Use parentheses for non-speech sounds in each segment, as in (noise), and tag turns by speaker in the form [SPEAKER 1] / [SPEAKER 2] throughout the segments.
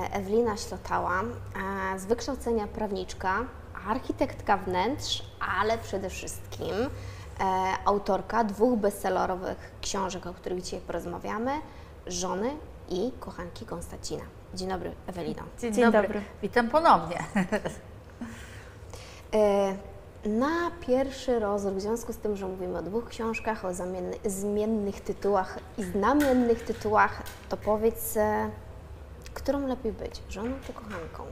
[SPEAKER 1] E, Ewelina Ślotała, e, z wykształcenia prawniczka, architektka wnętrz, ale przede wszystkim e, autorka dwóch bestsellerowych książek, o których dzisiaj porozmawiamy, Żony i Kochanki Konstancina. Dzień dobry, Ewelino.
[SPEAKER 2] Dzień,
[SPEAKER 3] Dzień
[SPEAKER 2] dobry.
[SPEAKER 3] dobry.
[SPEAKER 2] Witam ponownie.
[SPEAKER 1] Na pierwszy rozruch, w związku z tym, że mówimy o dwóch książkach, o zmiennych tytułach i znamiennych tytułach, to powiedz, którą lepiej być, żoną czy kochanką?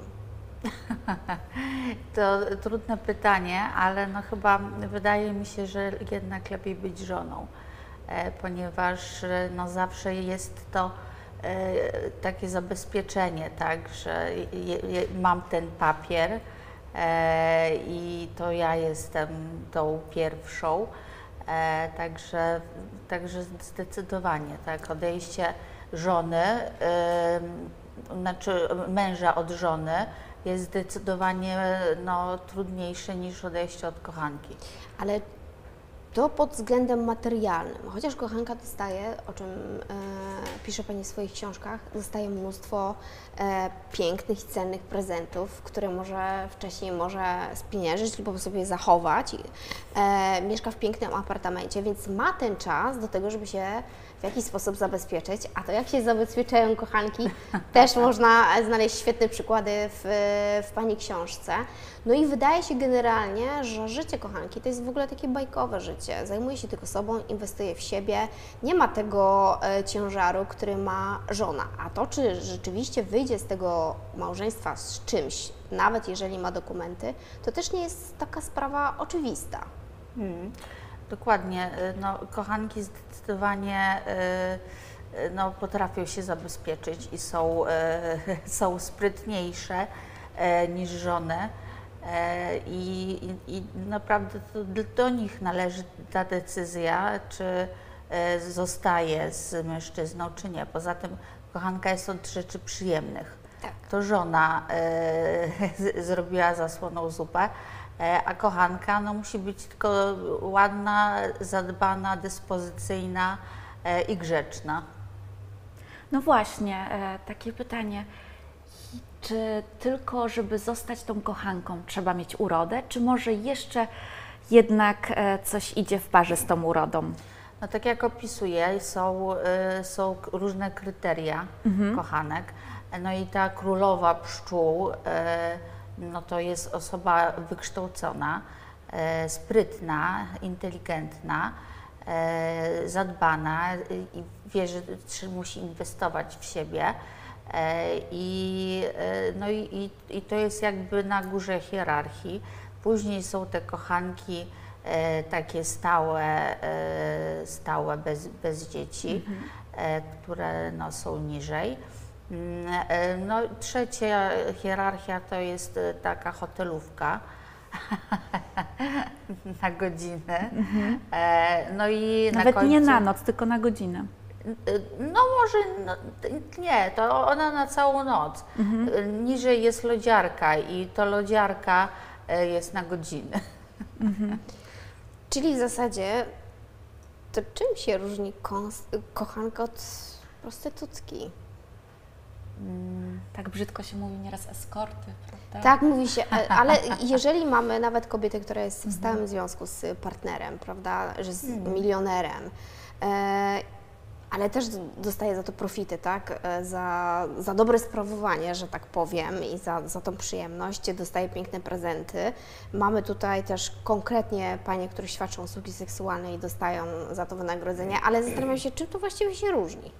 [SPEAKER 1] (laughs)
[SPEAKER 2] To trudne pytanie, ale no chyba wydaje mi się, że jednak lepiej być żoną, e, ponieważ e, no zawsze jest to e, takie zabezpieczenie, tak, że mam ten papier i to ja jestem tą pierwszą. Także, także zdecydowanie tak, odejście żony, znaczy męża od żony jest zdecydowanie no, trudniejsze niż odejście od kochanki.
[SPEAKER 1] Ale to pod względem materialnym, chociaż kochanka dostaje, o czym e, pisze Pani w swoich książkach, dostaje mnóstwo e, pięknych i cennych prezentów, które może wcześniej może spieniężyć lub sobie zachować. E, mieszka w pięknym apartamencie, więc ma ten czas do tego, żeby się w jakiś sposób zabezpieczyć, a to jak się zabezpieczają kochanki, (laughs) też można znaleźć świetne przykłady w, w Pani książce. No i wydaje się generalnie, że życie kochanki to jest w ogóle takie bajkowe życie. Zajmuje się tylko sobą, inwestuje w siebie, nie ma tego e, ciężaru, który ma żona. A to, czy rzeczywiście wyjdzie z tego małżeństwa z czymś, nawet jeżeli ma dokumenty, to też nie jest taka sprawa oczywista.
[SPEAKER 2] Hmm. Dokładnie. y, No, kochanki zdecydowanie y, no, potrafią się zabezpieczyć i są, y, (laughs) są sprytniejsze y, niż żony. Y, I, i, I naprawdę to do nich należy ta decyzja, czy y, zostaje z mężczyzną, czy nie. Poza tym kochanka jest od rzeczy przyjemnych.
[SPEAKER 1] Tak.
[SPEAKER 2] To żona (laughs) y, zrobiła zasłoną zupę, E, a kochanka no, musi być tylko ładna, zadbana, dyspozycyjna e, i grzeczna.
[SPEAKER 3] No właśnie, e, takie pytanie. Czy tylko, żeby zostać tą kochanką, trzeba mieć urodę, czy może jeszcze jednak e, coś idzie w parze z tą urodą?
[SPEAKER 2] No tak jak opisuję, są, y, są różne kryteria kochanek. No i ta królowa pszczół, y, no to jest osoba wykształcona, sprytna, inteligentna, zadbana i wie, że musi inwestować w siebie. E, I, e, no i, i, I to jest jakby na górze hierarchii. Później są te kochanki e, takie stałe, stałe bez, bez dzieci, e, które no, są niżej. Mm, No, trzecia hierarchia to jest taka hotelówka (laughs) na godzinę. E, No i na
[SPEAKER 3] Nawet nie
[SPEAKER 2] końcu-
[SPEAKER 3] na noc, tylko na godzinę.
[SPEAKER 2] No może no, nie, to ona na całą noc. Niżej jest lodziarka i to lodziarka e, jest na godzinę.
[SPEAKER 1] Czyli w zasadzie to czym się różni kochanka od prostytutki?
[SPEAKER 3] Tak brzydko się mówi nieraz eskorty, prawda?
[SPEAKER 1] Tak mówi się, a- ale (laughs) jeżeli mamy nawet kobietę, która jest w stałym związku z partnerem, prawda, że z milionerem, e, ale też dostaje za to profity, tak, e, za, za dobre sprawowanie, że tak powiem, i za, za tą przyjemność, dostaje piękne prezenty. Mamy tutaj też konkretnie panie, które świadczą usługi seksualne i dostają za to wynagrodzenie, ale zastanawiam się, czym to właściwie się różni.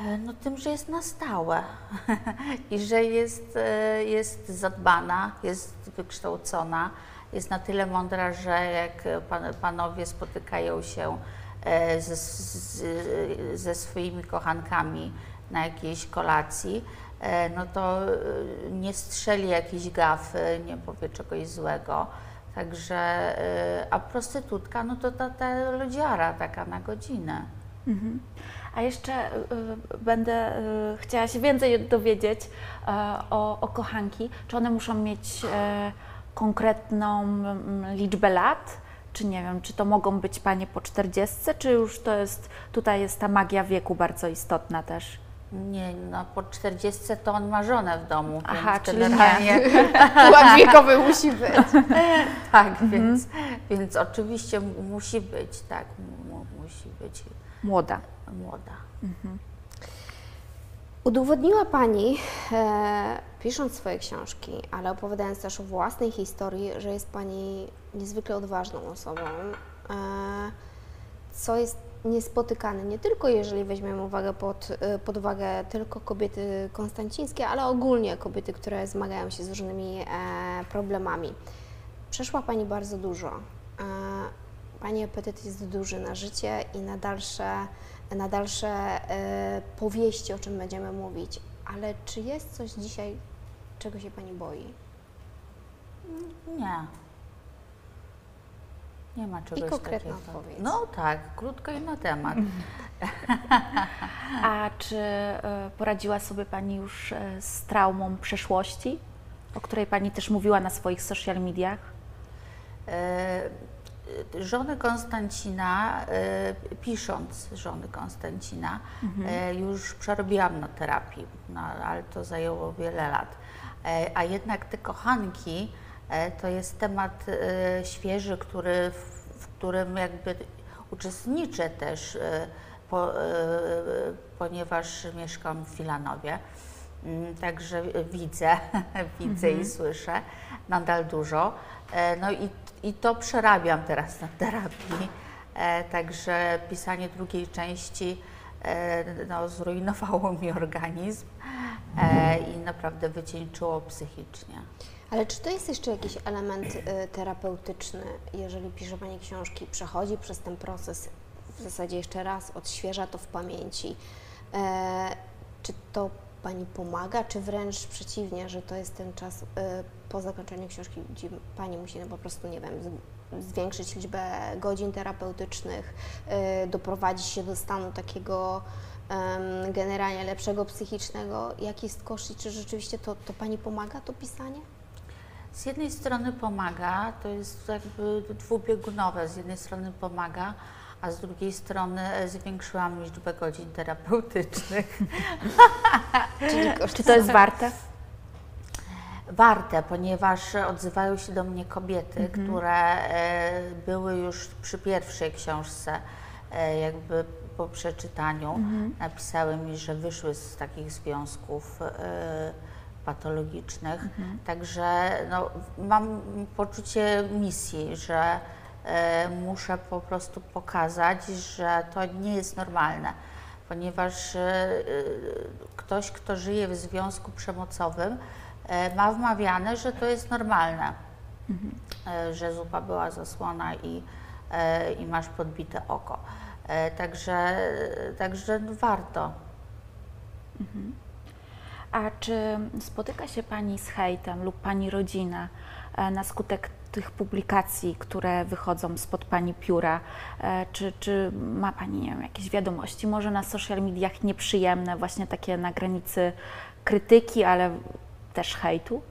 [SPEAKER 2] E, No tym, że jest na stałe (laughs) i że jest, e, jest zadbana, jest wykształcona, jest na tyle mądra, że jak pan, panowie spotykają się ze, z, ze swoimi kochankami na jakiejś kolacji, e, no to e, nie strzeli jakiejś gafy, nie powie czegoś złego. Także, e, a prostytutka, no to ta, ta lodziara taka na godzinę.
[SPEAKER 3] A jeszcze będę chciała się więcej dowiedzieć o, o kochanki. Czy one muszą mieć konkretną mm, liczbę lat? Czy nie wiem, czy to mogą być panie po 40, czy już to jest, tutaj jest ta magia wieku bardzo istotna też?
[SPEAKER 2] Nie, no po 40 to on ma żonę w domu,
[SPEAKER 3] Aha,
[SPEAKER 2] więc
[SPEAKER 3] czyli
[SPEAKER 2] generalnie
[SPEAKER 1] Pułap (laughs) wiekowy musi być. (laughs)
[SPEAKER 2] tak,
[SPEAKER 3] Mhm.
[SPEAKER 2] więc, więc oczywiście mu- musi być, tak, mu, mu- musi być
[SPEAKER 3] Młoda.
[SPEAKER 2] młoda.
[SPEAKER 1] Udowodniła Pani, e, pisząc swoje książki, ale opowiadając też o własnej historii, że jest Pani niezwykle odważną osobą, e, co jest niespotykane nie tylko jeżeli weźmiemy uwagę pod, e, pod uwagę tylko kobiety konstancińskie, ale ogólnie kobiety, które zmagają się z różnymi e, problemami. Przeszła Pani bardzo dużo. Pani apetyt jest duży na życie i na dalsze, na dalsze powieści, o czym będziemy mówić. Ale czy jest coś dzisiaj, czego się Pani boi?
[SPEAKER 2] Nie. Nie ma czegoś
[SPEAKER 1] konkretna
[SPEAKER 2] takiego.
[SPEAKER 1] odpowiedź.
[SPEAKER 2] No tak, krótko i na temat. (laughs)
[SPEAKER 3] A czy e, poradziła sobie Pani już e, z traumą przeszłości, o której Pani też mówiła na swoich social mediach?
[SPEAKER 2] E, Żony Konstancina, pisząc żony Konstancina, e, już przerobiłam na terapii, no, ale to zajęło wiele lat. A jednak te kochanki to jest temat e, świeży, który, w którym jakby uczestniczę też, e, po, e, ponieważ mieszkam w Filanowie. Mm, Także widzę, (laughs) widzę i słyszę nadal dużo. E, No i, i to przerabiam teraz na terapii. E, Także pisanie drugiej części e, no, zrujnowało mi organizm e, i naprawdę wycieńczyło psychicznie.
[SPEAKER 1] Ale czy to jest jeszcze jakiś element y, terapeutyczny, jeżeli pisze Pani książki, przechodzi przez ten proces, w zasadzie jeszcze raz odświeża to w pamięci? E, czy to Pani pomaga, czy wręcz przeciwnie, że to jest ten czas y, po zakończeniu książki, gdzie Pani musi no, po prostu, nie wiem, zwiększyć liczbę godzin terapeutycznych, y, doprowadzić się do stanu takiego generalnie lepszego psychicznego? Jaki jest koszt i czy rzeczywiście to, to Pani pomaga, to pisanie?
[SPEAKER 2] Z jednej strony pomaga, to jest jakby dwubiegunowe, z jednej strony pomaga, a z drugiej strony e, zwiększyłam liczbę godzin terapeutycznych. (laughs)
[SPEAKER 3] Czy to jest warte?
[SPEAKER 2] Warte, ponieważ odzywają się do mnie kobiety, które e, były już przy pierwszej książce, e, jakby po przeczytaniu, napisały mi, że wyszły z takich związków patologicznych. Także no, mam poczucie misji, że e, muszę po prostu pokazać, że to nie jest normalne, ponieważ e, ktoś, kto żyje w związku przemocowym, e, ma wmawiane, że to jest normalne, e, że zupa była zasłona i, i masz podbite oko. Także, także warto.
[SPEAKER 3] A czy spotyka się Pani z hejtem lub Pani rodzina e, na skutek tych publikacji, które wychodzą spod Pani pióra? E, Czy, czy ma Pani nie wiem, jakieś wiadomości, może na social mediach nieprzyjemne, właśnie takie na granicy krytyki, ale też hejtu?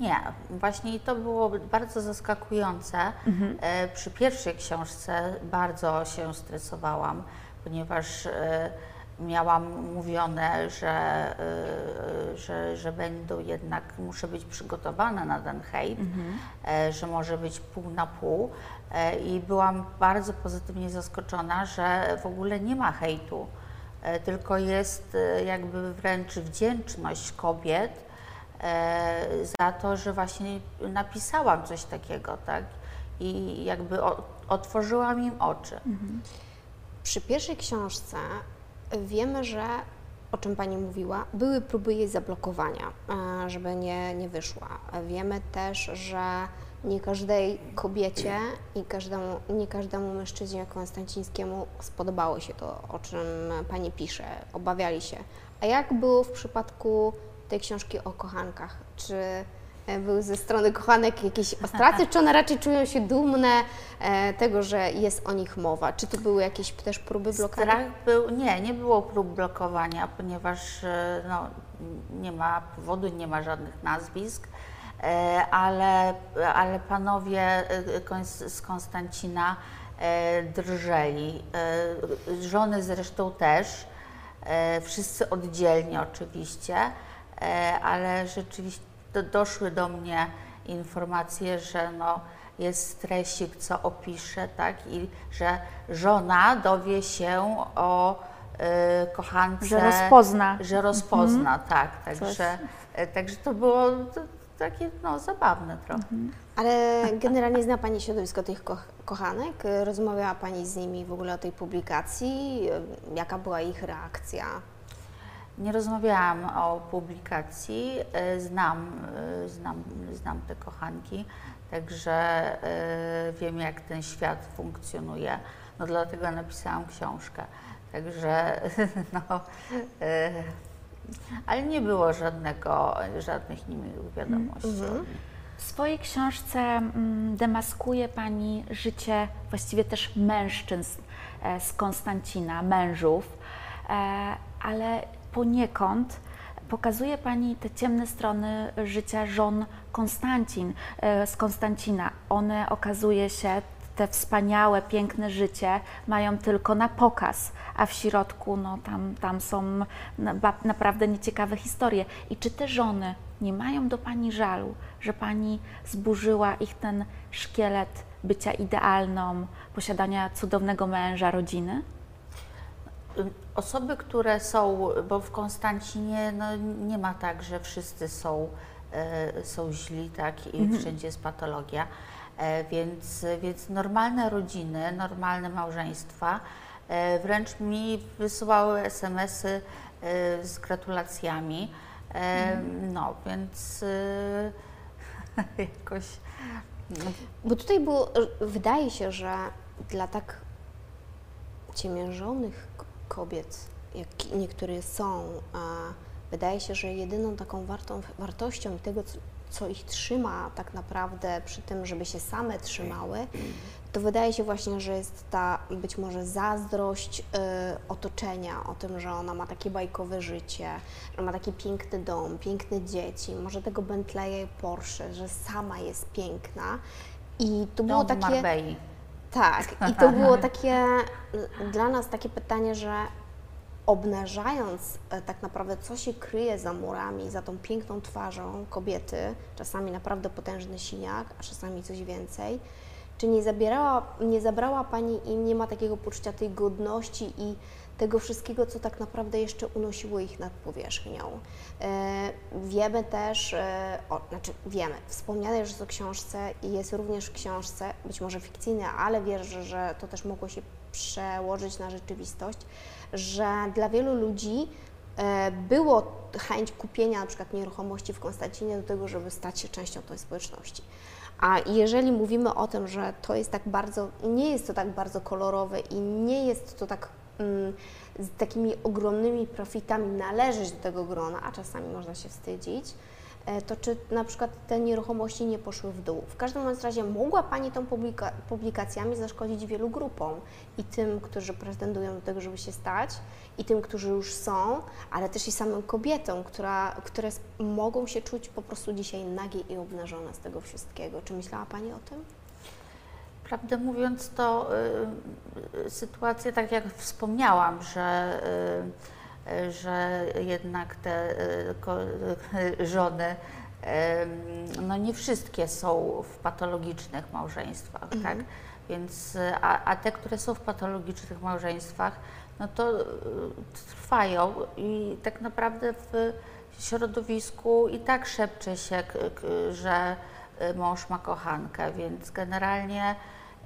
[SPEAKER 2] Nie, właśnie to było bardzo zaskakujące. E, Przy pierwszej książce bardzo się stresowałam, ponieważ miałam mówione, że, e, że, że będą jednak, muszę być przygotowana na ten hejt, e, że może być pół na pół. E, I byłam bardzo pozytywnie zaskoczona, że w ogóle nie ma hejtu, e, tylko jest jakby wręcz wdzięczność kobiet za to, że właśnie napisałam coś takiego, tak? I jakby otworzyłam im oczy.
[SPEAKER 1] Przy pierwszej książce wiemy, że o czym Pani mówiła, były próby jej zablokowania, e, żeby nie, nie wyszła. Wiemy też, że nie każdej kobiecie i każdemu, nie każdemu mężczyźnie konstancińskiemu spodobało się to, o czym Pani pisze, obawiali się. A jak było w przypadku tej książki o kochankach? Czy e, były ze strony kochanek jakieś ostracy, czy one raczej czują się dumne e, tego, że jest o nich mowa? Czy to były jakieś też próby?
[SPEAKER 2] Strach był, nie, nie było prób blokowania, ponieważ e, no, nie ma powodu, nie ma żadnych nazwisk, ale, ale panowie z Konstancina drżeli. Żony zresztą też. wszyscy oddzielnie oczywiście, ale rzeczywiście do, doszły do mnie informacje, że no, jest stresik, co opiszę, tak, i że żona dowie się o e, kochance.
[SPEAKER 3] Że rozpozna.
[SPEAKER 2] Że rozpozna, tak.
[SPEAKER 3] Coś.
[SPEAKER 2] Także, e, także to było to, takie no, zabawne trochę.
[SPEAKER 1] Ale generalnie zna Pani środowisko tych ko- kochanek? Rozmawiała Pani z nimi w ogóle o tej publikacji? Jaka była ich reakcja?
[SPEAKER 2] Nie rozmawiałam o publikacji, e, znam, e, znam, znam te kochanki, także e, wiem jak ten świat funkcjonuje. No dlatego napisałam książkę. Także (laughs) no, ale nie było żadnego, żadnych niemiłych wiadomości.
[SPEAKER 3] W swojej książce mm, demaskuje Pani życie właściwie też mężczyzn z Konstancina, mężów, ale poniekąd pokazuje Pani te ciemne strony życia żon Konstancin, e, z Konstancina. One okazuje się, te wspaniałe, piękne życie mają tylko na pokaz, a w środku no, tam, tam są naprawdę nieciekawe historie. I czy te żony nie mają do Pani żalu, że Pani zburzyła ich ten szkielet bycia idealną, posiadania cudownego męża, rodziny?
[SPEAKER 2] Osoby, które są, bo w Konstancinie no, nie ma tak, że wszyscy są, e, są źli, tak, i wszędzie jest patologia, e, więc, więc normalne rodziny, normalne małżeństwa e, wręcz mi wysyłały SMS-y e, z gratulacjami, e, no, więc e, (laughs) jakoś no,
[SPEAKER 1] Bo tutaj było, wydaje się, że dla tak ciemiężonych kobiet, jak niektóre są, wydaje się, że jedyną taką wartą, wartością i tego, co, ich trzyma tak naprawdę przy tym, żeby się same trzymały, to wydaje się właśnie, że jest ta być może zazdrość y, otoczenia o tym, że ona ma takie bajkowe życie, że ma taki piękny dom, piękne dzieci, może tego Bentleya i Porsche, że sama jest piękna. I to było
[SPEAKER 2] dom w
[SPEAKER 1] takie.
[SPEAKER 2] Marbei.
[SPEAKER 1] Tak, i to było takie y, dla nas takie pytanie, że obnażając e, tak naprawdę, co się kryje za murami, za tą piękną twarzą kobiety, czasami naprawdę potężny siniak, a czasami coś więcej, czy nie zabierała, nie zabrała Pani im, nie ma takiego poczucia tej godności i tego wszystkiego, co tak naprawdę jeszcze unosiło ich nad powierzchnią. E, wiemy też, e, o, znaczy wiemy, wspomniane już jest o książce i jest również w książce, być może fikcyjne, ale wierzę, że to też mogło się przełożyć na rzeczywistość, że dla wielu ludzi e, było chęć kupienia na przykład nieruchomości w Konstancinie do tego, żeby stać się częścią tej społeczności. A jeżeli mówimy o tym, że to jest tak bardzo, nie jest to tak bardzo kolorowe i nie jest to tak z takimi ogromnymi profitami należeć do tego grona, a czasami można się wstydzić, e, to czy na przykład te nieruchomości nie poszły w dół? W każdym razie mogła Pani tą publika- publikacjami zaszkodzić wielu grupom i tym, którzy pretendują do tego, żeby się stać, i tym, którzy już są, ale też i samym kobietom, która, które mogą się czuć po prostu dzisiaj nagie i obnażone z tego wszystkiego. Czy myślała Pani o tym?
[SPEAKER 2] Prawdę mówiąc, to y, y, sytuacja, tak jak wspomniałam, że, y, y, że jednak te y, y, żony, no nie wszystkie są w patologicznych małżeństwach, tak? Więc, a, a te, które są w patologicznych małżeństwach, no to trwają i tak naprawdę w środowisku i tak szepcze się, że mąż ma kochankę, więc generalnie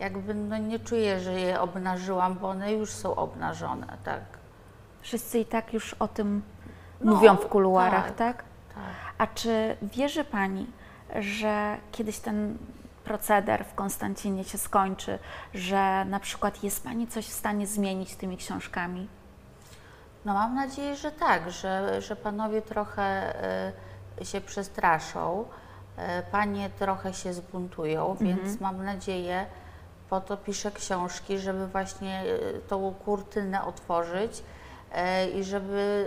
[SPEAKER 2] jakby no nie czuję, że je obnażyłam, bo one już są obnażone, tak.
[SPEAKER 3] Wszyscy i tak już o tym
[SPEAKER 2] No,
[SPEAKER 3] mówią w kuluarach,
[SPEAKER 2] tak.
[SPEAKER 3] tak?
[SPEAKER 2] tak.
[SPEAKER 3] A czy wierzy Pani, że kiedyś ten proceder w Konstancinie się skończy, że na przykład jest Pani coś w stanie zmienić tymi książkami?
[SPEAKER 2] No mam nadzieję, że tak, że, że panowie trochę y, się przestraszą, y, panie trochę się zbuntują, więc mam nadzieję, po to piszę książki, żeby właśnie y, tą kurtynę otworzyć y, i żeby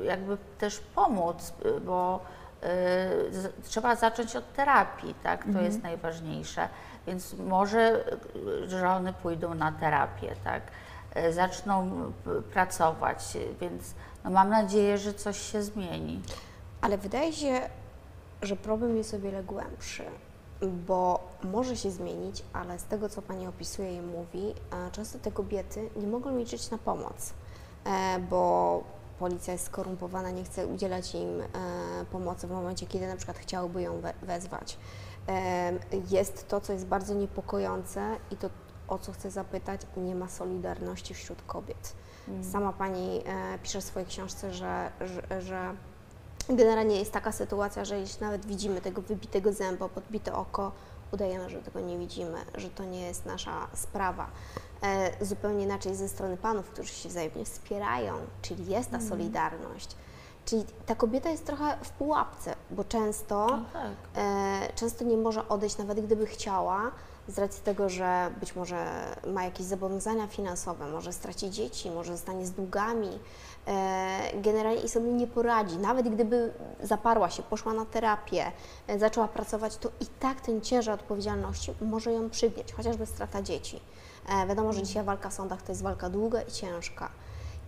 [SPEAKER 2] y, jakby też pomóc, bo trzeba zacząć od terapii, tak? To jest najważniejsze. Więc może żony pójdą na terapię, tak? e, zaczną pracować, więc no mam nadzieję, że coś się zmieni.
[SPEAKER 1] Ale wydaje się, że problem jest o wiele głębszy, bo może się zmienić, ale z tego, co Pani opisuje i mówi, e, często te kobiety nie mogą liczyć na pomoc, e, bo policja jest skorumpowana, nie chce udzielać im e, pomocy w momencie, kiedy na przykład chciałoby ją we- wezwać. Jest to, co jest bardzo niepokojące i to, o co chcę zapytać, nie ma solidarności wśród kobiet. Sama Pani pisze w swojej książce, że, że, że Generalnie jest taka sytuacja, że jeśli nawet widzimy tego wybitego zęba, podbite oko, udajemy, że tego nie widzimy, że to nie jest nasza sprawa. E, zupełnie inaczej ze strony panów, którzy się wzajemnie wspierają, czyli jest ta solidarność. Czyli ta kobieta jest trochę w pułapce, bo często,
[SPEAKER 2] No tak.
[SPEAKER 1] e, często nie może odejść, nawet gdyby chciała, z racji tego, że być może ma jakieś zobowiązania finansowe, może straci dzieci, może zostanie z długami, e, generalnie i sobie nie poradzi. Nawet gdyby zaparła się, poszła na terapię, e, zaczęła pracować, to i tak ten ciężar odpowiedzialności może ją przygnieć, chociażby strata dzieci. E, wiadomo, że dzisiaj walka w sądach to jest walka długa i ciężka.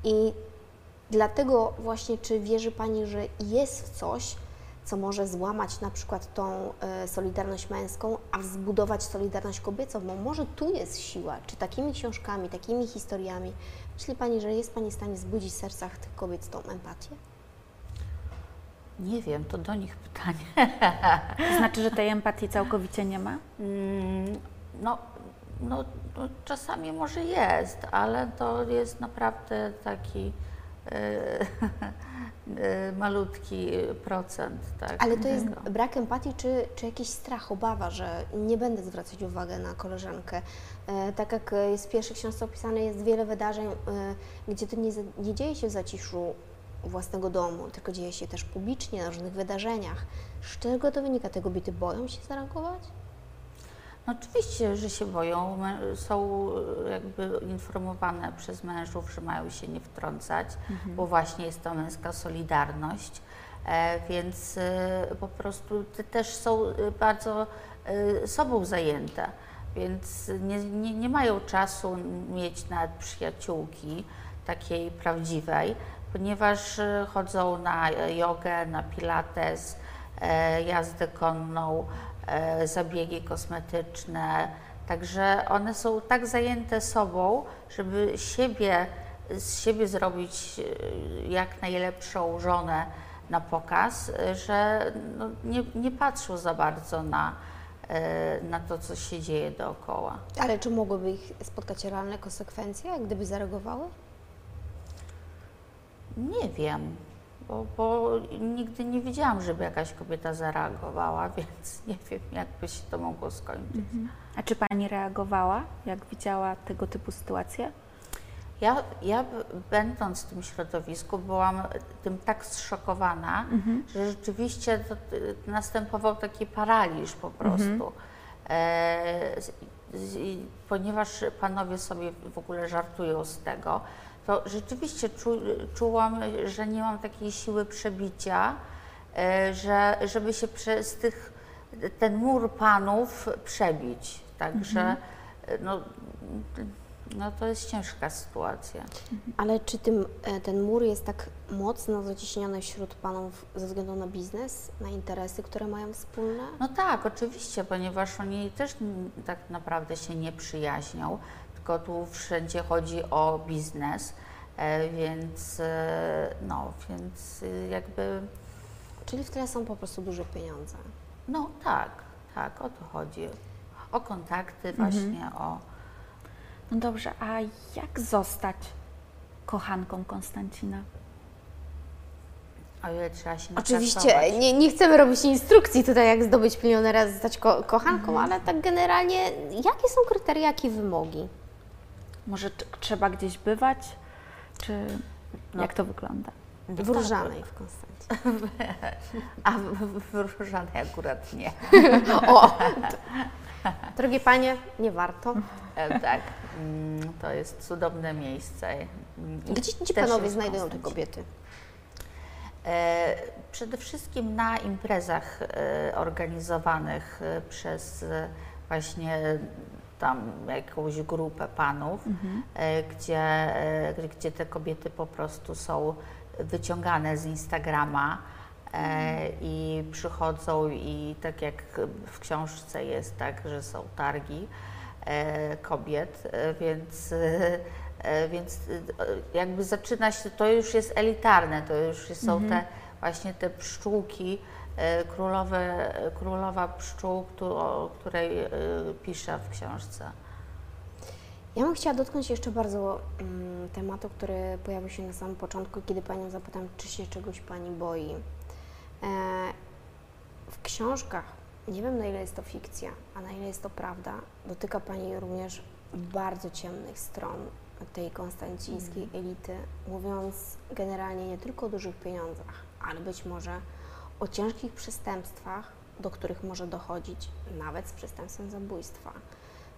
[SPEAKER 1] I Dlatego właśnie, czy wierzy Pani, że jest coś, co może złamać na przykład tą e, solidarność męską, a zbudować solidarność kobiecą? Bo może tu jest siła, czy takimi książkami, takimi historiami, myśli Pani, że jest Pani w stanie zbudzić w sercach tych kobiet tą empatię?
[SPEAKER 2] Nie wiem, to do nich pytanie.
[SPEAKER 3] To znaczy, że tej empatii całkowicie nie ma?
[SPEAKER 2] Mm, No, no, no czasami może jest, ale to jest naprawdę taki (laughs) malutki procent. Tak,
[SPEAKER 1] Ale to jest
[SPEAKER 2] tego.
[SPEAKER 1] brak empatii, czy, czy jakiś strach, obawa, że nie będę zwracać uwagi na koleżankę. E, tak jak jest w pierwszej książce opisane, jest wiele wydarzeń, e, gdzie to nie, nie dzieje się w zaciszu własnego domu, tylko dzieje się też publicznie, na różnych wydarzeniach. Z czego to wynika? Te kobiety boją się zareagować?
[SPEAKER 2] No oczywiście, że się boją. Są e, jakby informowane przez mężów, że mają się nie wtrącać, bo właśnie jest to męska solidarność. E, więc e, po prostu te też są bardzo sobą zajęte, więc nie, nie, nie mają czasu mieć nawet przyjaciółki takiej prawdziwej, ponieważ chodzą na jogę, na pilates, jazdę konną, zabiegi kosmetyczne. Także one są tak zajęte sobą, żeby siebie, z siebie zrobić e, jak najlepszą żonę na pokaz, e, że no, nie, nie patrzą za bardzo na, e, na to, co się dzieje dookoła.
[SPEAKER 1] Ale czy mogłyby ich spotkać realne konsekwencje, gdyby zareagowały?
[SPEAKER 2] Nie wiem, bo, bo nigdy nie widziałam, żeby jakaś kobieta zareagowała, (laughs) więc nie wiem, jak by się to mogło skończyć.
[SPEAKER 3] A czy Pani reagowała, jak widziała tego typu sytuacje?
[SPEAKER 2] Ja, ja będąc w tym środowisku byłam tym tak zszokowana, że rzeczywiście to, następował taki paraliż po prostu. E, z, ponieważ panowie sobie w ogóle żartują z tego, to rzeczywiście czu, czułam, że nie mam takiej siły przebicia, e, że, żeby się przez tych, ten mur panów przebić. Także e, no, no to jest ciężka sytuacja.
[SPEAKER 1] Ale czy tym, e, ten mur jest tak mocno zacieśniony wśród panów ze względu na biznes, na interesy, które mają wspólne?
[SPEAKER 2] No tak, oczywiście, ponieważ oni też tak naprawdę się nie przyjaźnią, tylko tu wszędzie chodzi o biznes, e, więc e, no, więc y, jakby,
[SPEAKER 1] Czyli w tle są po prostu duże pieniądze.
[SPEAKER 2] no tak, tak, o to chodzi. O kontakty właśnie, o...
[SPEAKER 3] No dobrze, a jak zostać kochanką Konstancina?
[SPEAKER 2] O ile trzeba się
[SPEAKER 1] Oczywiście nie, nie chcemy robić instrukcji tutaj, jak zdobyć milionera, zostać ko- kochanką, ale tak generalnie, jakie są kryteria, jakie wymogi?
[SPEAKER 3] Może t- trzeba gdzieś bywać? Czy
[SPEAKER 2] No.
[SPEAKER 3] jak to wygląda?
[SPEAKER 1] W Różanej w Konstancji. (laughs)
[SPEAKER 2] A w, w, w Różanej akurat nie. (laughs)
[SPEAKER 1] O! (laughs) Drogie panie, nie warto.
[SPEAKER 2] E, tak, mm, to jest cudowne miejsce. I
[SPEAKER 1] Gdzie ci panowie znajdują te kobiety?
[SPEAKER 2] E, Przede wszystkim na imprezach e, organizowanych e, przez e, właśnie tam jakąś grupę panów, e, gdzie, e, gdzie te kobiety po prostu są wyciągane z Instagrama e, i przychodzą i tak jak w książce jest tak, że są targi e, kobiet, e, więc, e, e, więc e, jakby zaczyna się, to już jest elitarne, to już są te właśnie te pszczółki, e, królowe, królowa pszczół, o której e, piszę w książce.
[SPEAKER 1] Ja bym chciała dotknąć jeszcze bardzo mm, tematu, który pojawił się na samym początku, kiedy Panią zapytam, czy się czegoś Pani boi. E, w książkach, nie wiem na ile jest to fikcja, a na ile jest to prawda, dotyka Pani również bardzo ciemnych stron tej konstancińskiej elity, mówiąc generalnie nie tylko o dużych pieniądzach, ale być może o ciężkich przestępstwach, do których może dochodzić nawet z przestępstwem zabójstwa.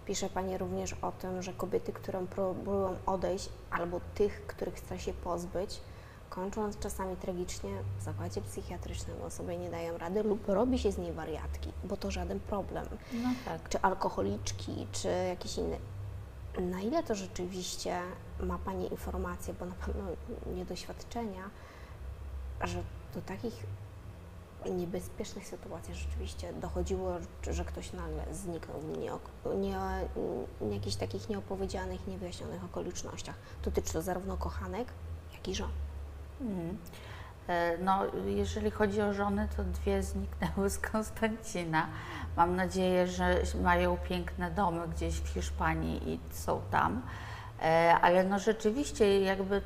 [SPEAKER 1] Pisze Pani również o tym, że kobiety, które próbują odejść, albo tych, których chce się pozbyć, kończąc czasami tragicznie w zakładzie psychiatrycznym, bo sobie nie dają rady lub robi się z niej wariatki, bo to żaden problem.
[SPEAKER 2] No tak.
[SPEAKER 1] Czy alkoholiczki, czy jakiś inny. Na ile to rzeczywiście ma Pani informacje, bo na pewno nie doświadczenia, że do takich niebezpiecznych sytuacji rzeczywiście dochodziło, że ktoś nagle zniknął w nie, nie, nie, jakichś takich nieopowiedzianych, niewyjaśnionych okolicznościach. Dotyczy to zarówno kochanek, jak i żon.
[SPEAKER 2] Mm. No, jeżeli chodzi o żony, to dwie zniknęły (laughs) z Konstancina. Mam nadzieję, że mają piękne domy gdzieś w Hiszpanii i są tam. E, Ale no rzeczywiście jakby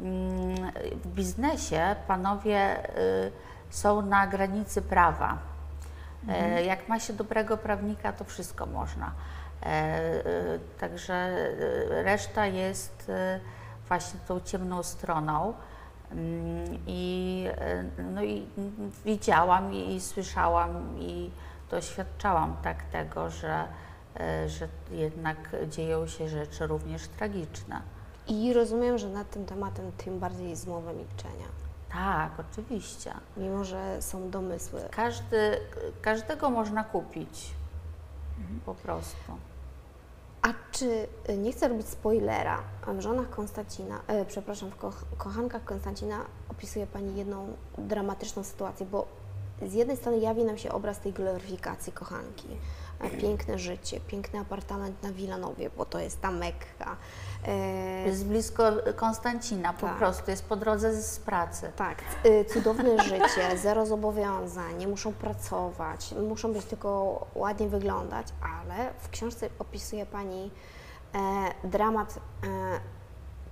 [SPEAKER 2] mm, w biznesie panowie y, są na granicy prawa. E, Jak ma się dobrego prawnika, to wszystko można. E, e, Także reszta jest właśnie tą ciemną stroną. Mm, I, no i widziałam i, i słyszałam i doświadczałam tak tego, że, że jednak dzieją się rzeczy również tragiczne.
[SPEAKER 1] I rozumiem, że nad tym tematem tym bardziej jest zmowa milczenia,
[SPEAKER 2] Tak, oczywiście.
[SPEAKER 1] mimo że są domysły.
[SPEAKER 2] Każdy, każdego można kupić. Po prostu.
[SPEAKER 1] A czy, y, nie chcę robić spoilera, w żonach Konstancina, e, przepraszam, w koch, kochankach Konstancina opisuje Pani jedną dramatyczną sytuację, bo z jednej strony jawi nam się obraz tej gloryfikacji kochanki. Piękne życie, piękny apartament na Wilanowie, bo to jest ta Mekka. E,
[SPEAKER 2] Jest blisko Konstancina, po
[SPEAKER 1] Tak.
[SPEAKER 2] prostu jest po drodze z pracy.
[SPEAKER 1] Tak, y, cudowne życie, (laughs) zero zobowiązań, nie muszą pracować, muszą być tylko ładnie wyglądać, ale w książce opisuje Pani e, dramat e,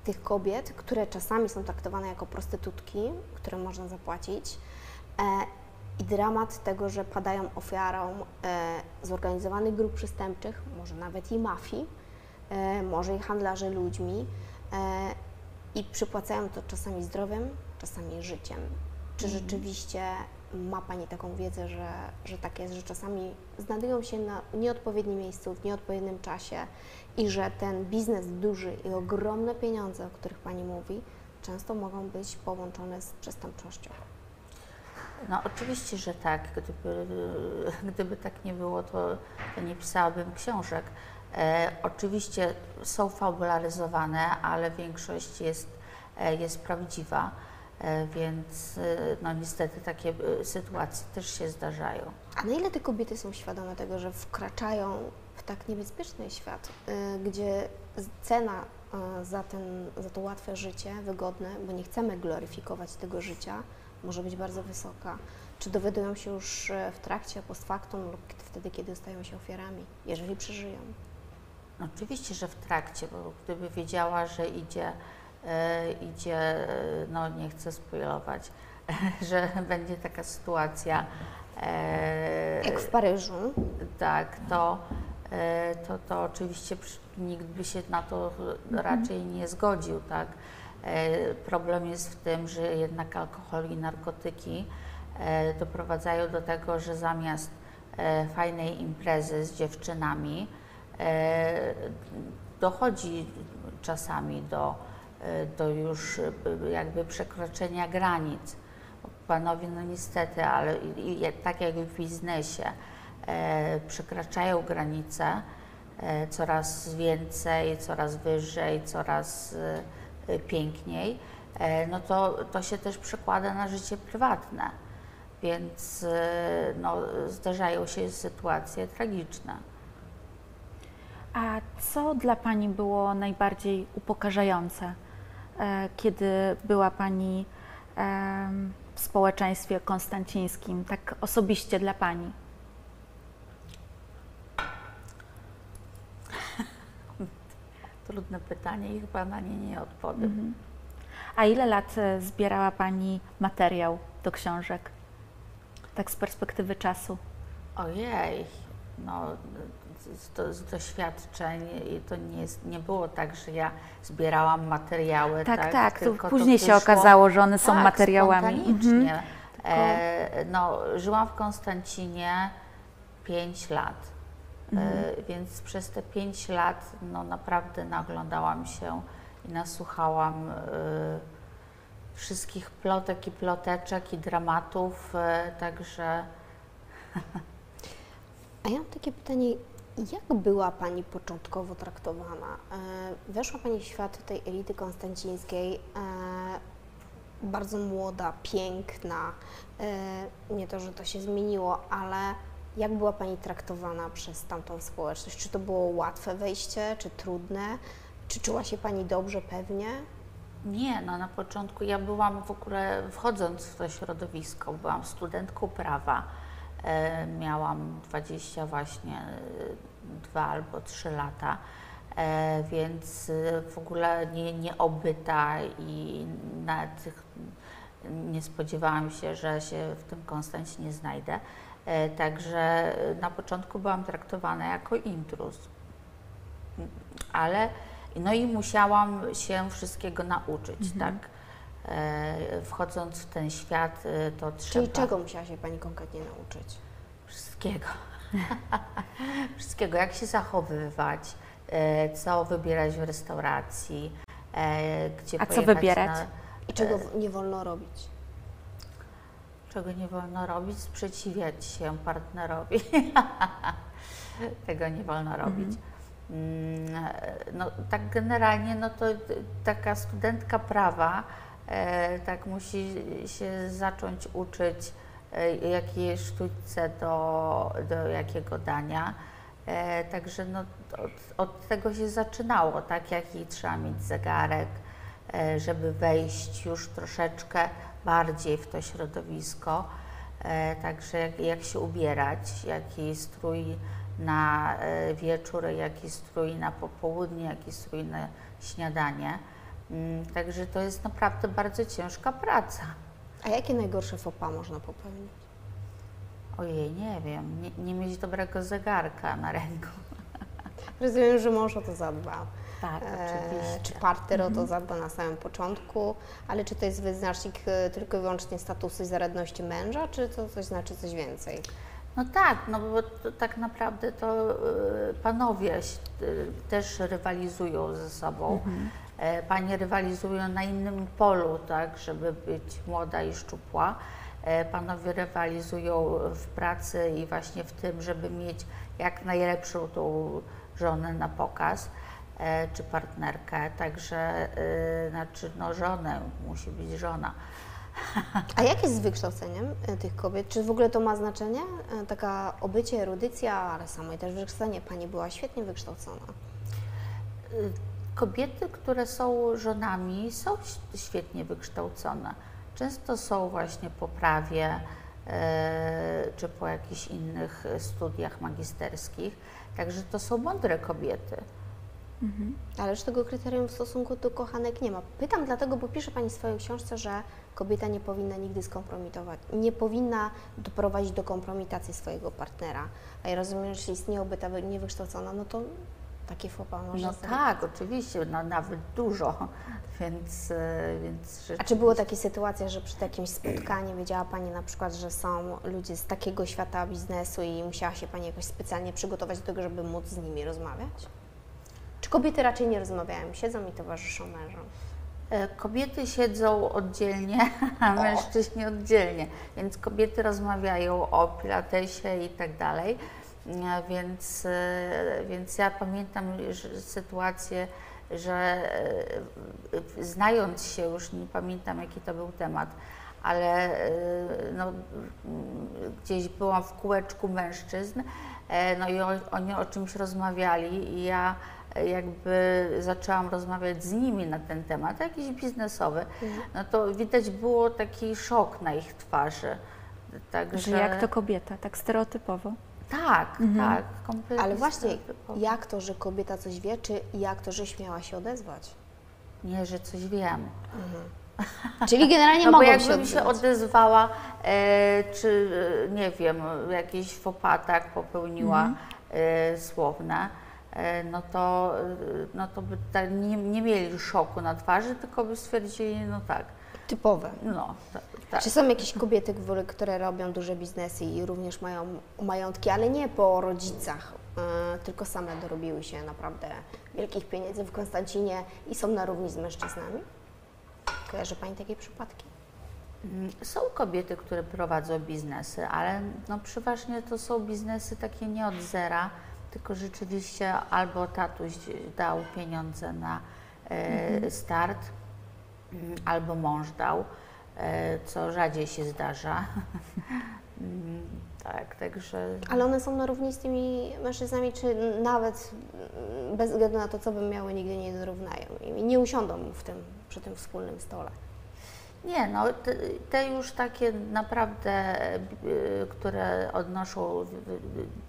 [SPEAKER 1] tych kobiet, które czasami są traktowane jako prostytutki, które można zapłacić e, i dramat tego, że padają ofiarą e, zorganizowanych grup przestępczych, może nawet i mafii, e, może i handlarzy ludźmi e, i przypłacają to czasami zdrowiem, czasami życiem. Czy rzeczywiście ma Pani taką wiedzę, że, że tak jest, że czasami znajdują się na nieodpowiednim miejscu, w nieodpowiednim czasie i że ten biznes duży i ogromne pieniądze, o których Pani mówi, często mogą być połączone z przestępczością?
[SPEAKER 2] No oczywiście, że tak. Gdyby, (laughs) gdyby tak nie było, to, to nie pisałabym książek. E, oczywiście są fabularyzowane, ale większość jest, e, jest prawdziwa, e, więc e, no niestety takie e, sytuacje też się zdarzają.
[SPEAKER 1] A na ile te kobiety są świadome tego, że wkraczają w tak niebezpieczny świat, y, gdzie cena y, za, ten, za to łatwe życie, wygodne, bo nie chcemy gloryfikować tego życia, może być bardzo wysoka? Czy dowiadują się już y, w trakcie, post factum lub wtedy, kiedy stają się ofiarami, jeżeli przeżyją?
[SPEAKER 2] Oczywiście, że w trakcie, bo gdyby wiedziała, że idzie, e, idzie e, no nie chcę spoilować, (laughs) że będzie taka sytuacja. e,
[SPEAKER 1] Jak w Paryżu,
[SPEAKER 2] Tak, to, e, to, to oczywiście nikt by się na to raczej nie zgodził, tak. E, Problem jest w tym, że jednak alkohol i narkotyki e, doprowadzają do tego, że zamiast e, fajnej imprezy z dziewczynami dochodzi czasami do, do już jakby przekroczenia granic. Panowie, no niestety, ale tak jak w biznesie, przekraczają granice coraz więcej, coraz wyżej, coraz piękniej, e, no to, to się też przekłada na życie prywatne. Więc e, no, zdarzają się sytuacje tragiczne.
[SPEAKER 3] A co dla Pani było najbardziej upokarzające, e, kiedy była Pani w społeczeństwie konstancińskim, tak osobiście dla Pani?
[SPEAKER 2] Trudne pytanie i chyba na nie nie odpowiem.
[SPEAKER 3] A ile lat e, zbierała Pani materiał do książek? Tak z perspektywy czasu.
[SPEAKER 2] Ojej, no z, z, doświadczeń i to nie, jest, nie było tak, że ja zbierałam materiały.
[SPEAKER 3] Tak,
[SPEAKER 2] tak,
[SPEAKER 3] tak.
[SPEAKER 2] Tylko
[SPEAKER 3] później się okazało, że one są
[SPEAKER 2] tak,
[SPEAKER 3] materiałami. Mhm.
[SPEAKER 2] E, no, żyłam w Konstancinie 5 lat.
[SPEAKER 3] Mhm.
[SPEAKER 2] Więc przez te 5 lat no, naprawdę naglądałam się i nasłuchałam e, wszystkich plotek i ploteczek i dramatów, e, także
[SPEAKER 1] A ja mam takie pytanie, jak była Pani początkowo traktowana? Weszła Pani w świat tej elity konstancińskiej, bardzo młoda, piękna. Nie to, że to się zmieniło, ale jak była Pani traktowana przez tamtą społeczność? Czy to było łatwe wejście, czy trudne? Czy czuła się Pani dobrze, pewnie?
[SPEAKER 2] Nie, no na początku ja byłam w ogóle, wchodząc w to środowisko, byłam studentką prawa. E, miałam 20 właśnie e, dwa albo trzy lata, e, więc e, w ogóle nie, nieobyta i nawet nie spodziewałam się, że się w tym Konstancie nie znajdę. E, także na początku byłam traktowana jako intruz. Ale no i musiałam się wszystkiego nauczyć, tak? E, wchodząc w ten świat, e, to trzeba
[SPEAKER 1] Czyli czego musiała się Pani konkretnie nauczyć?
[SPEAKER 2] wszystkiego. (laughs) wszystkiego, jak się zachowywać, e, co wybierać w restauracji, e, gdzie
[SPEAKER 3] A co wybierać?
[SPEAKER 2] Na,
[SPEAKER 1] I czego nie wolno robić?
[SPEAKER 2] Czego nie wolno robić, sprzeciwiać się partnerowi. (laughs) Tego nie wolno robić. Mm, No, tak generalnie, no to taka studentka prawa e, tak musi się zacząć uczyć, e, jakie sztućce do, do jakiego dania. E, także no, od, od tego się zaczynało, tak jaki trzeba mieć zegarek, żeby wejść już troszeczkę bardziej w to środowisko. E, Także jak, jak się ubierać, jaki strój na e, wieczór, jaki strój na popołudnie, jaki strój na śniadanie. Mm, Także to jest naprawdę bardzo ciężka praca.
[SPEAKER 1] A jakie najgorsze pas można popełnić?
[SPEAKER 2] Ojej, nie wiem, nie, nie mieć dobrego zegarka na ręku. (laughs)
[SPEAKER 1] Rozumiem, że mąż o to zadba.
[SPEAKER 2] Tak,
[SPEAKER 1] E,
[SPEAKER 2] oczywiście.
[SPEAKER 1] Czy partner o to zadba na samym początku, ale czy to jest wyznacznik e, tylko i wyłącznie statusu i zaradności męża, czy to coś znaczy coś więcej?
[SPEAKER 2] No tak, no bo to, tak naprawdę to y, panowie też rywalizują ze sobą. E, Panie rywalizują na innym polu, tak, żeby być młoda i szczupła. E, Panowie rywalizują w pracy i właśnie w tym, żeby mieć jak najlepszą tą żonę na pokaz e, czy partnerkę. Także, y, znaczy, no żonę, musi być żona.
[SPEAKER 1] A jak jest z wykształceniem e, tych kobiet? Czy w ogóle to ma znaczenie? E, Taka obycie, erudycja, ale samo i też wykształcenie. Pani była świetnie wykształcona.
[SPEAKER 2] Kobiety, które są żonami, są świetnie wykształcone. Często są właśnie po prawie e, czy po jakichś innych e, studiach magisterskich. Także to są mądre kobiety.
[SPEAKER 1] Ależ tego kryterium w stosunku do kochanek nie ma. Pytam dlatego, bo pisze Pani w swojej książce, że kobieta nie powinna nigdy skompromitować, nie powinna doprowadzić do kompromitacji swojego partnera. A ja rozumiem, że jeśli istnieje ta wy- niewykształcona, no to takie pas może
[SPEAKER 2] No
[SPEAKER 1] zrobić.
[SPEAKER 2] tak, oczywiście, no, nawet dużo, (laughs) więc, e, więc
[SPEAKER 1] A czy było takie sytuacje, że przy jakimś spotkaniu wiedziała Pani na przykład, że są ludzie z takiego świata biznesu i musiała się Pani jakoś specjalnie przygotować do tego, żeby móc z nimi rozmawiać? Czy kobiety raczej nie rozmawiają, siedzą i towarzyszą mężom?
[SPEAKER 2] E, Kobiety siedzą oddzielnie, (laughs) a mężczyźni oddzielnie, więc kobiety rozmawiają o pilatesie i tak dalej. E, Więc, e, więc ja pamiętam sytuację, że znając się już, nie pamiętam jaki to był temat, ale no, mm, gdzieś byłam w kółeczku mężczyzn, no i oni o czymś rozmawiali i ja jakby zaczęłam rozmawiać z nimi na ten temat, jakiś biznesowy, no to widać było taki szok na ich twarzy. Także,
[SPEAKER 3] Że jak to kobieta, tak stereotypowo.
[SPEAKER 2] Tak, tak, kompletnie.
[SPEAKER 1] Ale właśnie, jak to, że kobieta coś wie, czy jak to, że śmiała się odezwać?
[SPEAKER 2] Nie, że coś wiem. (laughs)
[SPEAKER 1] Czyli generalnie
[SPEAKER 2] No bo
[SPEAKER 1] mogą się
[SPEAKER 2] jakbym się
[SPEAKER 1] odzywać.
[SPEAKER 2] odezwała, e, czy e, nie wiem, jakiś fopatak popełniła
[SPEAKER 1] Mhm.
[SPEAKER 2] e, słowne, no to, e, no to by tak nie, nie mieli szoku na twarzy, tylko by stwierdzili, no tak,
[SPEAKER 1] Typowe.
[SPEAKER 2] no tak.
[SPEAKER 1] Czy są jakieś kobiety, które- które robią duże biznesy i również mają majątki, ale nie po rodzicach, e, tylko same dorobiły się naprawdę wielkich pieniędzy w Konstancinie i są na równi z mężczyznami? Kojarzy Pani takie przypadki?
[SPEAKER 2] Mm, Są kobiety, które prowadzą biznesy, ale no przeważnie to są biznesy takie nie od zera, tylko rzeczywiście albo tatuś dał pieniądze na e, start, mm, albo mąż dał, e, co rzadziej się zdarza. (laughs) Mm, tak, także
[SPEAKER 1] Ale one są na równi z tymi mężczyznami, czy nawet mm, bez względu na to, co by miały, nigdy nie dorównają i nie usiądą w tym, przy tym wspólnym stole.
[SPEAKER 2] Nie, no te, te już takie naprawdę, y, które odnoszą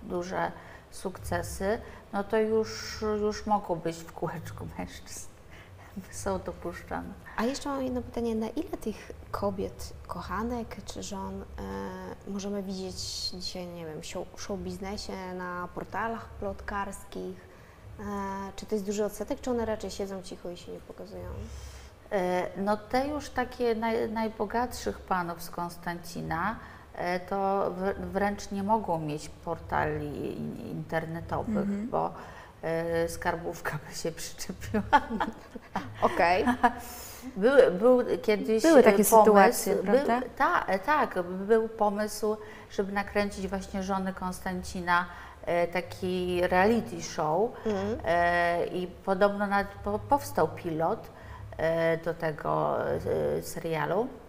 [SPEAKER 2] duże sukcesy, no to już, już mogą być w kółeczku mężczyzn. (laughs) Są dopuszczane.
[SPEAKER 1] A jeszcze mam jedno pytanie, na ile tych kobiet, kochanek czy żon e, możemy widzieć dzisiaj, nie wiem, w show, show biznesie, na portalach plotkarskich? E, czy to jest duży odsetek, czy one raczej siedzą cicho i się nie pokazują?
[SPEAKER 2] E, No te już takie naj, najbogatszych panów z Konstancina, to wr- wręcz nie mogą mieć portali in- internetowych, bo e, skarbówka by się przyczepiła. (laughs)
[SPEAKER 1] Okej.
[SPEAKER 2] Był, był kiedyś
[SPEAKER 3] Były takie
[SPEAKER 2] e, pomysł,
[SPEAKER 3] sytuacje, prawda?
[SPEAKER 2] Był, ta, e, tak, był pomysł, żeby nakręcić właśnie żony Konstancina e, taki reality show e, i podobno nawet po, powstał pilot e, do tego e, serialu, e,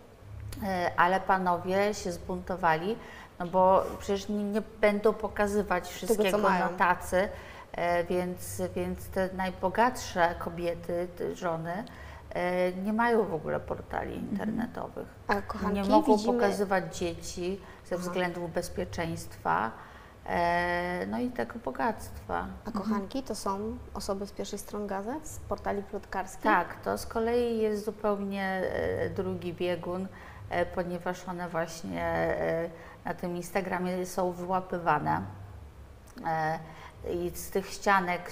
[SPEAKER 2] ale panowie się zbuntowali, no bo przecież nie, nie będą pokazywać wszystkiego
[SPEAKER 1] mają.
[SPEAKER 2] na tacy, e, więc, więc te najbogatsze kobiety, te żony, e, nie mają w ogóle portali internetowych.
[SPEAKER 1] A kochanki
[SPEAKER 2] Nie mogą
[SPEAKER 1] widzimy...
[SPEAKER 2] pokazywać dzieci ze względów bezpieczeństwa, e, no i tego bogactwa.
[SPEAKER 1] A kochanki to są osoby z pierwszych stron gazet, z portali plotkarskich?
[SPEAKER 2] Tak, to z kolei jest zupełnie e, drugi biegun, e, ponieważ one właśnie e, na tym Instagramie są wyłapywane e, i z tych ścianek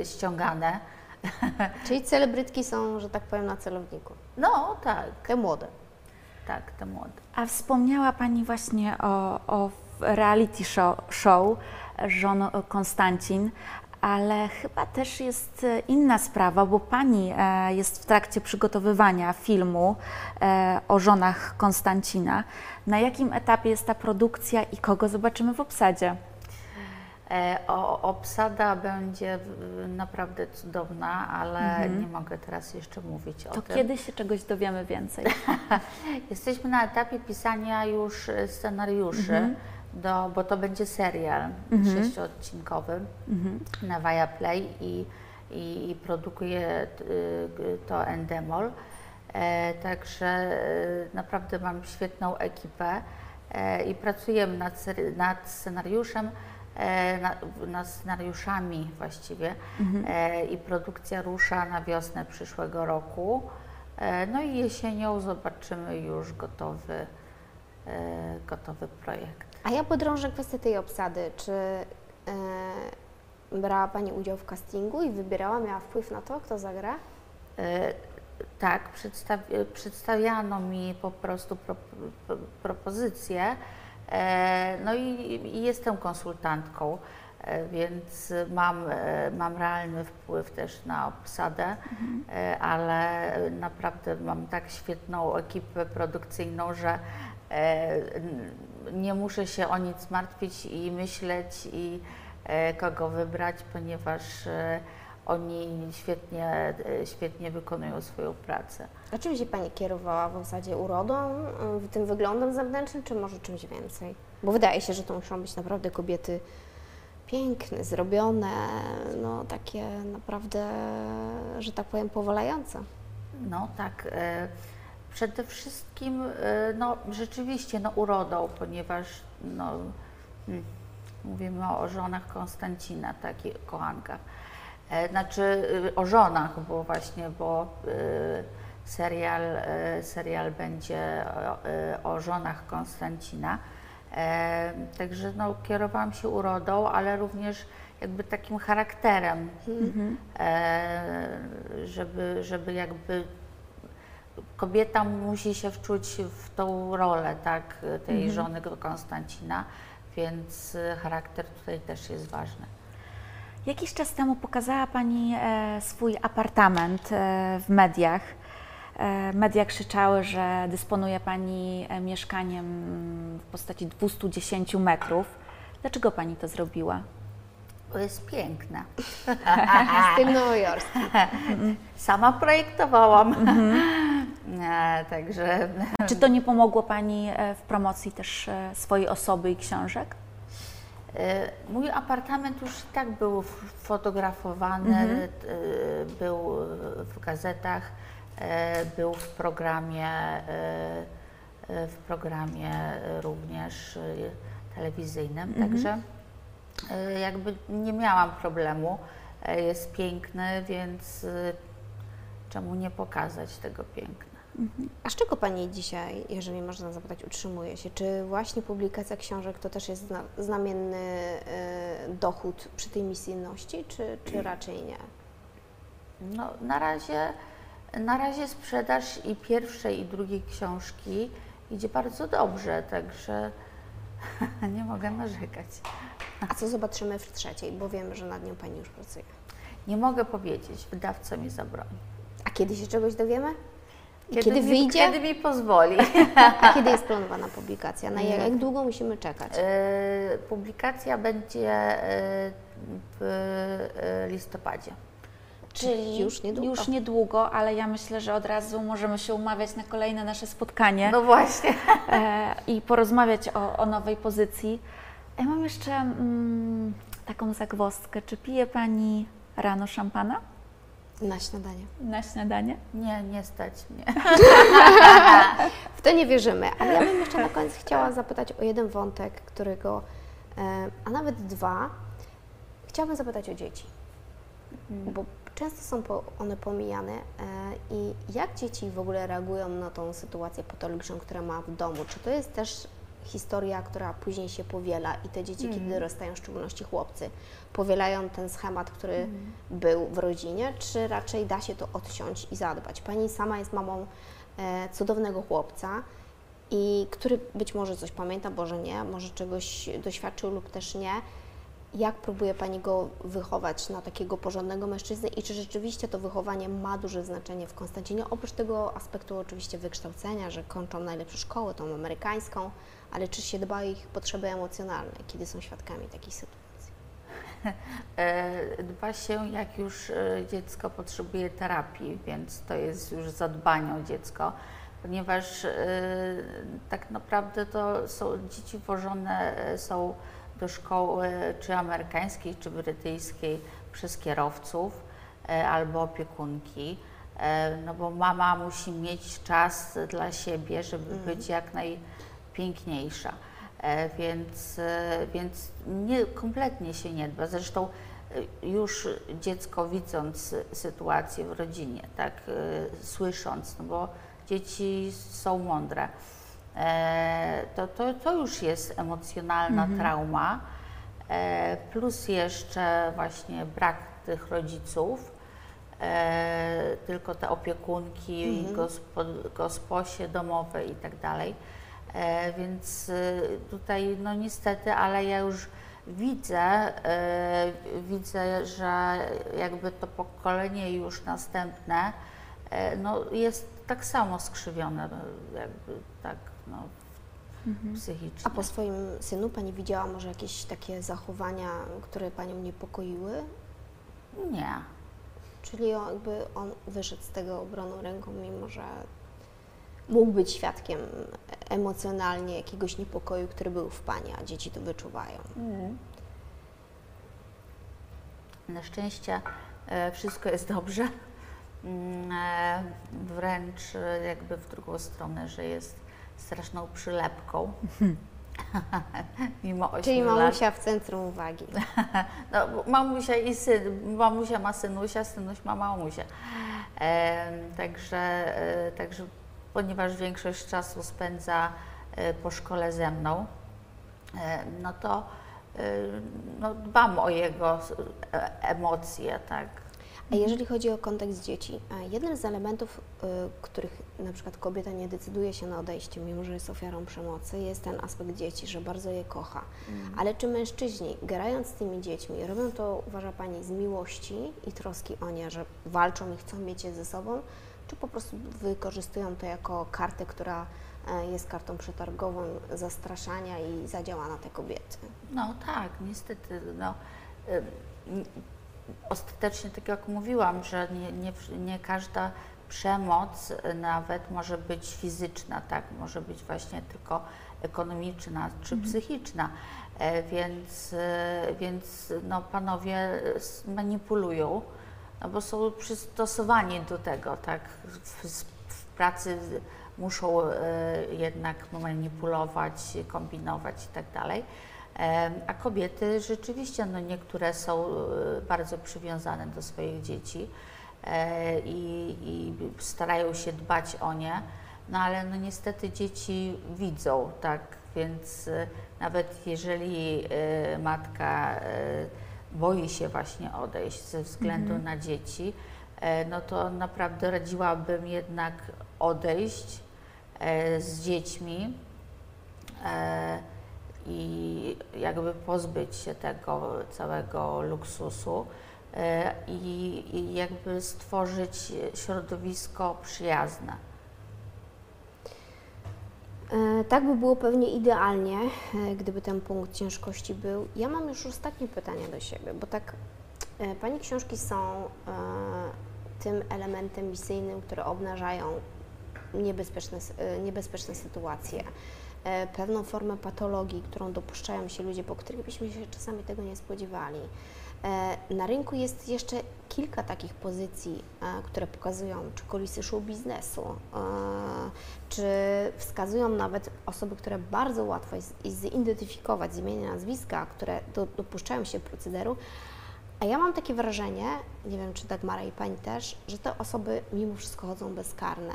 [SPEAKER 2] e, ściągane. (laughs)
[SPEAKER 1] Czyli celebrytki są, że tak powiem, na celowniku.
[SPEAKER 2] No tak,
[SPEAKER 1] Te młode.
[SPEAKER 2] tak, te młode.
[SPEAKER 3] A wspomniała Pani właśnie o, o reality show, show żon Konstancin, ale chyba też jest e, inna sprawa, bo Pani e, jest w trakcie przygotowywania filmu e, o żonach Konstancina. Na jakim etapie jest ta produkcja i kogo zobaczymy w obsadzie?
[SPEAKER 2] O, obsada będzie naprawdę cudowna, ale nie mogę teraz jeszcze mówić o
[SPEAKER 3] To
[SPEAKER 2] tym.
[SPEAKER 3] kiedy się czegoś dowiemy więcej? (laughs)
[SPEAKER 2] Jesteśmy na etapie pisania już scenariuszy, do, bo to będzie serial sześciodcinkowy na Viaplay i, i, i produkuje t- y, to Endemol. E, także e, naprawdę mam świetną ekipę e, i pracujemy nad, nad scenariuszem, e, na, nad scenariuszami właściwie e, i produkcja rusza na wiosnę przyszłego roku. E, No i jesienią zobaczymy już gotowy, e, gotowy projekt.
[SPEAKER 1] A ja podrążę kwestię tej obsady. Czy e, brała Pani udział w castingu i wybierała, miała wpływ na to, kto zagra?
[SPEAKER 2] E, Tak, przedstawi- przedstawiano mi po prostu pro, pro, propozycje. E, No i, i jestem konsultantką, e, więc mam, e, mam realny wpływ też na obsadę, e, ale naprawdę mam tak świetną ekipę produkcyjną, że, n- nie muszę się o nic martwić i myśleć i e, kogo wybrać, ponieważ e, oni świetnie, e, świetnie wykonują swoją pracę.
[SPEAKER 1] A czym się Pani kierowała w zasadzie urodą, y, tym wyglądem zewnętrznym, czy może czymś więcej? Bo wydaje się, że to muszą być naprawdę kobiety piękne, zrobione, no takie naprawdę, że tak powiem, powalające.
[SPEAKER 2] No tak. e, Przede wszystkim e, no, rzeczywiście no, urodą, ponieważ no, mm, mówimy o żonach Konstancina, takich kochankach. E, Znaczy e, o żonach, bo właśnie, bo serial, serial będzie o, żonach Konstancina. Także no, kierowałam się urodą, ale również jakby takim charakterem, e, żeby, żeby jakby kobieta musi się wczuć w tą rolę, tak, tej żony Konstancina, więc e, charakter tutaj też jest ważny.
[SPEAKER 3] Jakiś czas temu pokazała Pani e, swój apartament e, w mediach. E, media krzyczały, że dysponuje Pani mieszkaniem w postaci 210 metrów. Dlaczego Pani to zrobiła?
[SPEAKER 2] To jest piękne.
[SPEAKER 1] Styl (laughs) nowojorski. (laughs)
[SPEAKER 2] Sama projektowałam, e, także
[SPEAKER 3] Czy to nie pomogło Pani e, w promocji też e, swojej osoby i książek?
[SPEAKER 2] E, Mój apartament już i tak był fotografowany, e, był w gazetach, e, był w programie, e, e, w programie również e, telewizyjnym, także e, jakby nie miałam problemu. E, Jest piękny, więc e, czemu nie pokazać tego piękna?
[SPEAKER 1] A z czego Pani dzisiaj, jeżeli można zapytać, utrzymuje się? Czy właśnie publikacja książek to też jest zna, znamienny e, dochód przy tej misyjności, czy, czy raczej nie?
[SPEAKER 2] No, na razie, na razie sprzedaż i pierwszej, i drugiej książki idzie bardzo dobrze, także (laughs) nie mogę narzekać.
[SPEAKER 1] A co zobaczymy w trzeciej, bo wiemy, że nad nią Pani już pracuje.
[SPEAKER 2] Nie mogę powiedzieć, wydawca mi zabroni.
[SPEAKER 1] A kiedy się czegoś dowiemy? I kiedy,
[SPEAKER 2] mi,
[SPEAKER 1] wyjdzie?
[SPEAKER 2] Kiedy mi pozwoli. (laughs)
[SPEAKER 1] A kiedy jest planowana publikacja? Na jak, jak długo musimy czekać?
[SPEAKER 2] E, Publikacja będzie e, w e, listopadzie.
[SPEAKER 1] Czyli już niedługo.
[SPEAKER 3] Już niedługo, ale ja myślę, że od razu możemy się umawiać na kolejne nasze spotkanie
[SPEAKER 2] No właśnie.
[SPEAKER 3] e, i porozmawiać o, o nowej pozycji. Ja mam jeszcze mm, taką zagwozdkę. Czy pije Pani rano szampana
[SPEAKER 1] Na śniadanie.
[SPEAKER 3] na śniadanie?
[SPEAKER 2] Nie, nie stać mnie.
[SPEAKER 1] W to nie wierzymy, ale ja bym jeszcze na koniec chciała zapytać o jeden wątek, którego, e, a nawet dwa. Chciałabym zapytać o dzieci, bo często są one pomijane e, i jak dzieci w ogóle reagują na tą sytuację patologiczną, która ma w domu? Czy to jest też historia, która później się powiela i te dzieci, kiedy dorastają, w szczególności chłopcy, powielają ten schemat, który był w rodzinie, czy raczej da się to odciąć i zadbać? Pani sama jest mamą e, cudownego chłopca, i który być może coś pamięta, może nie, może czegoś doświadczył lub też nie. Jak próbuje Pani go wychować na takiego porządnego mężczyznę i czy rzeczywiście to wychowanie ma duże znaczenie w Konstancinie? Oprócz tego aspektu oczywiście wykształcenia, że kończą najlepsze szkoły, tą amerykańską, ale czy się dba o ich potrzeby emocjonalne, kiedy są świadkami takich sytuacji? (laughs)
[SPEAKER 2] E, Dba się, jak już e, dziecko potrzebuje terapii, więc to jest już zadbanie o dziecko, ponieważ e, tak naprawdę to są dzieci wożone e, są do szkoły czy amerykańskiej, czy brytyjskiej przez kierowców e, albo opiekunki. E, No bo mama musi mieć czas dla siebie, żeby być jak najpiękniejsza. E, Więc, więc nie, kompletnie się nie dba. Zresztą już dziecko widząc sytuację w rodzinie, tak, słysząc, no bo dzieci są mądre, to, to, to już jest emocjonalna trauma, e, plus jeszcze właśnie brak tych rodziców, e, tylko te opiekunki, gospo, gosposie domowe i tak dalej. E, Więc y, tutaj, no niestety, ale ja już widzę, e, widzę, że jakby to pokolenie już następne, e, no jest tak samo skrzywione, jakby tak, no, psychicznie.
[SPEAKER 1] A po swoim synu Pani widziała może jakieś takie zachowania, które Panią niepokoiły?
[SPEAKER 2] Nie.
[SPEAKER 1] Czyli on, jakby on wyszedł z tego obroną ręką, mimo że mógł być świadkiem emocjonalnie jakiegoś niepokoju, który był w Pani, a dzieci to wyczuwają.
[SPEAKER 2] Na szczęście e, wszystko jest dobrze. Mm, e, Wręcz e, jakby w drugą stronę, że jest straszną przylepką. (laughs) Mimo 8
[SPEAKER 1] Czyli
[SPEAKER 2] lat.
[SPEAKER 1] mamusia w centrum uwagi. (laughs)
[SPEAKER 2] No, mamusia i syn, mamusia ma synusia, synuś ma mamusię. E, także, e, także, ponieważ większość czasu spędza e, po szkole ze mną, e, no to e, no, dbam o jego e, emocje, tak.
[SPEAKER 1] A jeżeli chodzi o kontekst dzieci, jednym z elementów, y, których na przykład kobieta nie decyduje się na odejście, mimo że jest ofiarą przemocy, jest ten aspekt dzieci, że bardzo je kocha. Ale czy mężczyźni, grając z tymi dziećmi, robią to, uważa Pani, z miłości i troski o nie, że walczą i chcą mieć je ze sobą, czy po prostu wykorzystują to jako kartę, która e, jest kartą przetargową zastraszania i zadziała na te kobiety?
[SPEAKER 2] No tak, niestety. No, ostatecznie, tak jak mówiłam, że nie, nie, nie każda przemoc nawet może być fizyczna, tak, może być właśnie tylko ekonomiczna czy psychiczna. E, Więc, y, więc no, panowie manipulują, no bo są przystosowani do tego, tak, w, w pracy muszą e, jednak manipulować, kombinować i tak dalej. A kobiety rzeczywiście, no niektóre są e, bardzo przywiązane do swoich dzieci e, i, i starają się dbać o nie, no ale no niestety dzieci widzą, tak, więc e, nawet jeżeli matka boi się właśnie odejść ze względu na dzieci, no to naprawdę radziłabym jednak odejść z dziećmi i jakby pozbyć się tego całego luksusu e, i, jakby stworzyć środowisko przyjazne.
[SPEAKER 1] E, Tak by było pewnie idealnie, e, gdyby ten punkt ciężkości był. Ja mam już ostatnie pytanie do siebie, bo tak Pani książki są tym elementem misyjnym, które obnażają niebezpieczne, niebezpieczne sytuacje, pewną formę patologii, którą dopuszczają się ludzie, po których byśmy się czasami tego nie spodziewali. E, Na rynku jest jeszcze kilka takich pozycji, e, które pokazują czy kulisy show biznesu, e, czy wskazują nawet osoby, które bardzo łatwo jest zidentyfikować z imienia nazwiska, które do, dopuszczają się procederu. A ja mam takie wrażenie, nie wiem czy Dagmara i Pani też, że te osoby mimo wszystko chodzą bezkarne.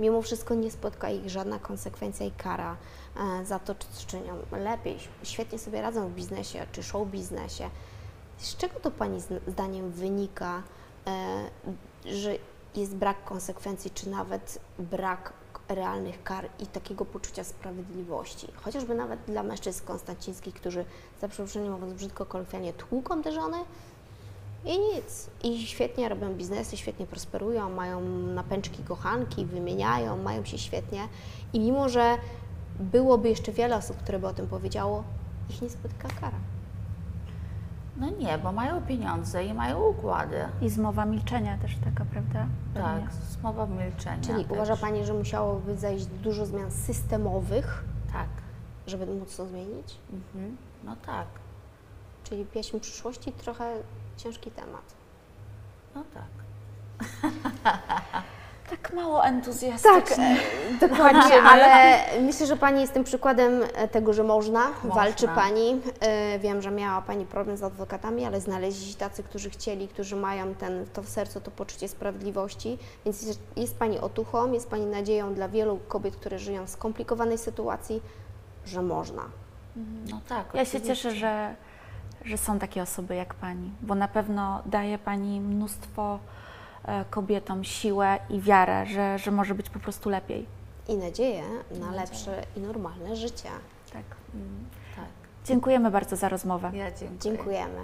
[SPEAKER 1] Mimo wszystko nie spotka ich żadna konsekwencja i kara e, za to, co czynią. Lepiej, świetnie sobie radzą w biznesie czy show biznesie. Z czego to Pani zdaniem wynika, e, że jest brak konsekwencji, czy nawet brak realnych kar i takiego poczucia sprawiedliwości? Chociażby nawet dla mężczyzn konstancińskich, którzy za przeproszeniem mówiąc brzydko kolokwialnie tłuką te żony i nic. I świetnie robią biznesy, świetnie prosperują, mają napęczki kochanki, wymieniają, mają się świetnie. I mimo, że byłoby jeszcze wiele osób, które by o tym powiedziało, ich nie spotyka kara.
[SPEAKER 2] No nie, bo mają pieniądze i mają układy.
[SPEAKER 3] I zmowa milczenia też taka, prawda?
[SPEAKER 2] Tak, smowa milczenia.
[SPEAKER 1] Czyli
[SPEAKER 2] też.
[SPEAKER 1] uważa Pani, że musiałoby zajść dużo zmian systemowych,
[SPEAKER 2] Tak.
[SPEAKER 1] żeby móc to zmienić?
[SPEAKER 2] Mhm. No tak,
[SPEAKER 1] Czyli pieśń przyszłości trochę ciężki temat.
[SPEAKER 2] no tak. (laughs)
[SPEAKER 3] Tak mało entuzjastycznie.
[SPEAKER 1] Dokładnie, (laughs) ale myślę, że Pani jest tym przykładem e, tego, że można,
[SPEAKER 2] Można.
[SPEAKER 1] walczy Pani. E, Wiem, że miała Pani problem z adwokatami, ale znaleźli się tacy, którzy chcieli, którzy mają ten, to w sercu, to poczucie sprawiedliwości, więc jest, jest Pani otuchą, jest Pani nadzieją dla wielu kobiet, które żyją w skomplikowanej sytuacji, że można.
[SPEAKER 2] No tak.
[SPEAKER 3] Ja się
[SPEAKER 2] oczywiście.
[SPEAKER 3] cieszę, że, że są takie osoby jak Pani, bo na pewno daje Pani mnóstwo e, kobietom siłę i wiarę, że, że może być po prostu lepiej.
[SPEAKER 1] I nadzieję na lepsze i normalne życie.
[SPEAKER 3] Tak.
[SPEAKER 2] Tak.
[SPEAKER 3] Dziękujemy bardzo za rozmowę.
[SPEAKER 2] Ja dziękuję.
[SPEAKER 1] Dziękujemy.